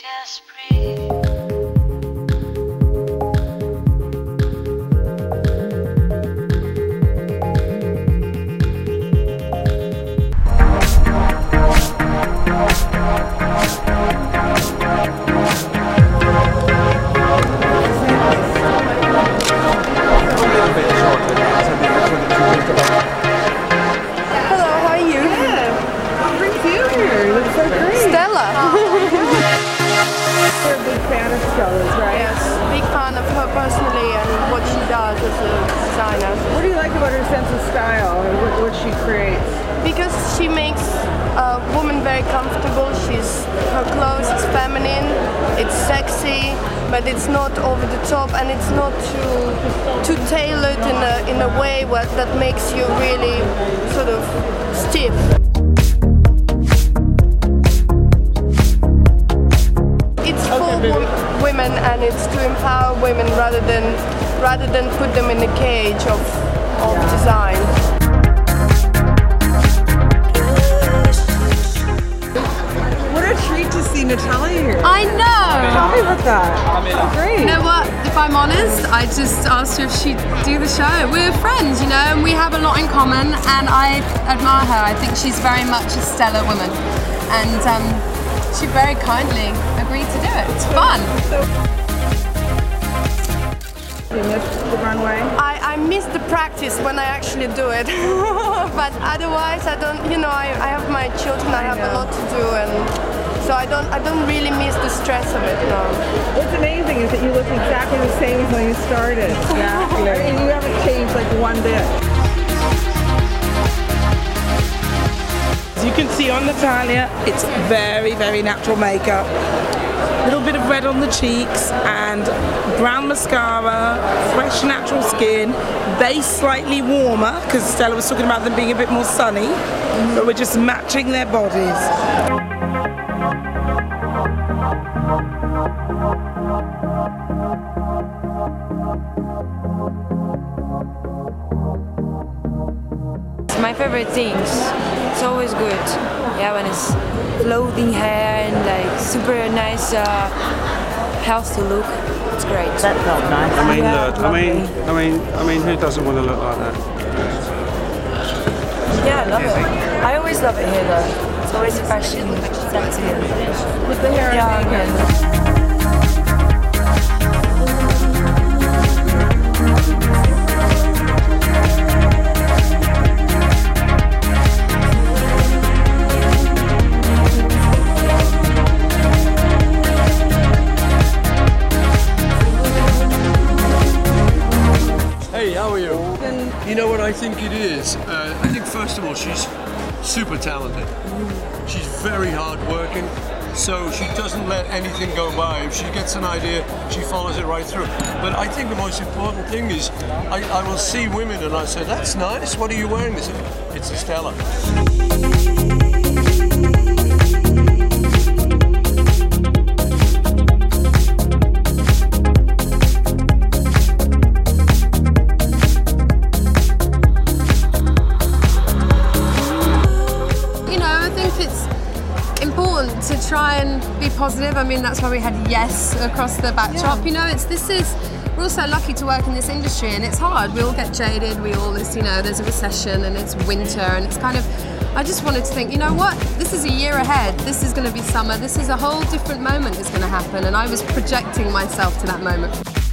Just breathe. Of right? yes, big fan of her personally and what she does as a designer. What do you like about her sense of style and what, what she creates? Because she makes a woman very comfortable. She's her clothes is feminine, it's sexy, but it's not over the top and it's not too too tailored in a in a way where, that makes you really sort of stiff. Women and it's to empower women rather than rather than put them in a cage of of design. What a treat to see Natalia here. I know. Tell me about that. Great. You know what? If I'm honest, I just asked her if she'd do the show. We're friends, you know, and we have a lot in common, and I admire her. I think she's very much a stellar woman, and um, she very kindly agreed to do it. It's fun. You missed the runway. I, I miss the practice when I actually do it. but otherwise I don't you know, I, I have my children, I have a lot to do and so I don't I don't really miss the stress of it no. What's amazing is that you look exactly the same as when you started. Exactly. I mean, you haven't changed like one bit. As you can see on Natalia, it's very, very natural makeup. A little bit of red on the cheeks and brown mascara, fresh natural skin, base slightly warmer because Stella was talking about them being a bit more sunny, but we're just matching their bodies. Favorite things. It's always good. Yeah, when it's floating hair and like super nice uh, healthy look. It's great. That felt nice. I mean, Yeah, look. I mean, I mean, I mean, who doesn't want to look like that? Yeah, I love it. I always love it here though. It's always fashion, sexy. and- With the hair Yeah, and makeup. yeah. What I think it is? Uh, I think first of all, she's super talented. She's very hard working, so she doesn't let anything go by. If she gets an idea, she follows it right through. But I think the most important thing is I, I will see women and I say, that's nice, what are you wearing? They say, it's a it's important to try and be positive. I mean, that's why we had yes across the backdrop. You know, it's this is we're also lucky to work in this industry, and it's hard. We all get jaded. We all, it's, you know, there's a recession, and it's winter, and it's kind of. I just wanted to think, you know what? This is a year ahead. This is going to be summer. This is a whole different moment is going to happen, and I was projecting myself to that moment.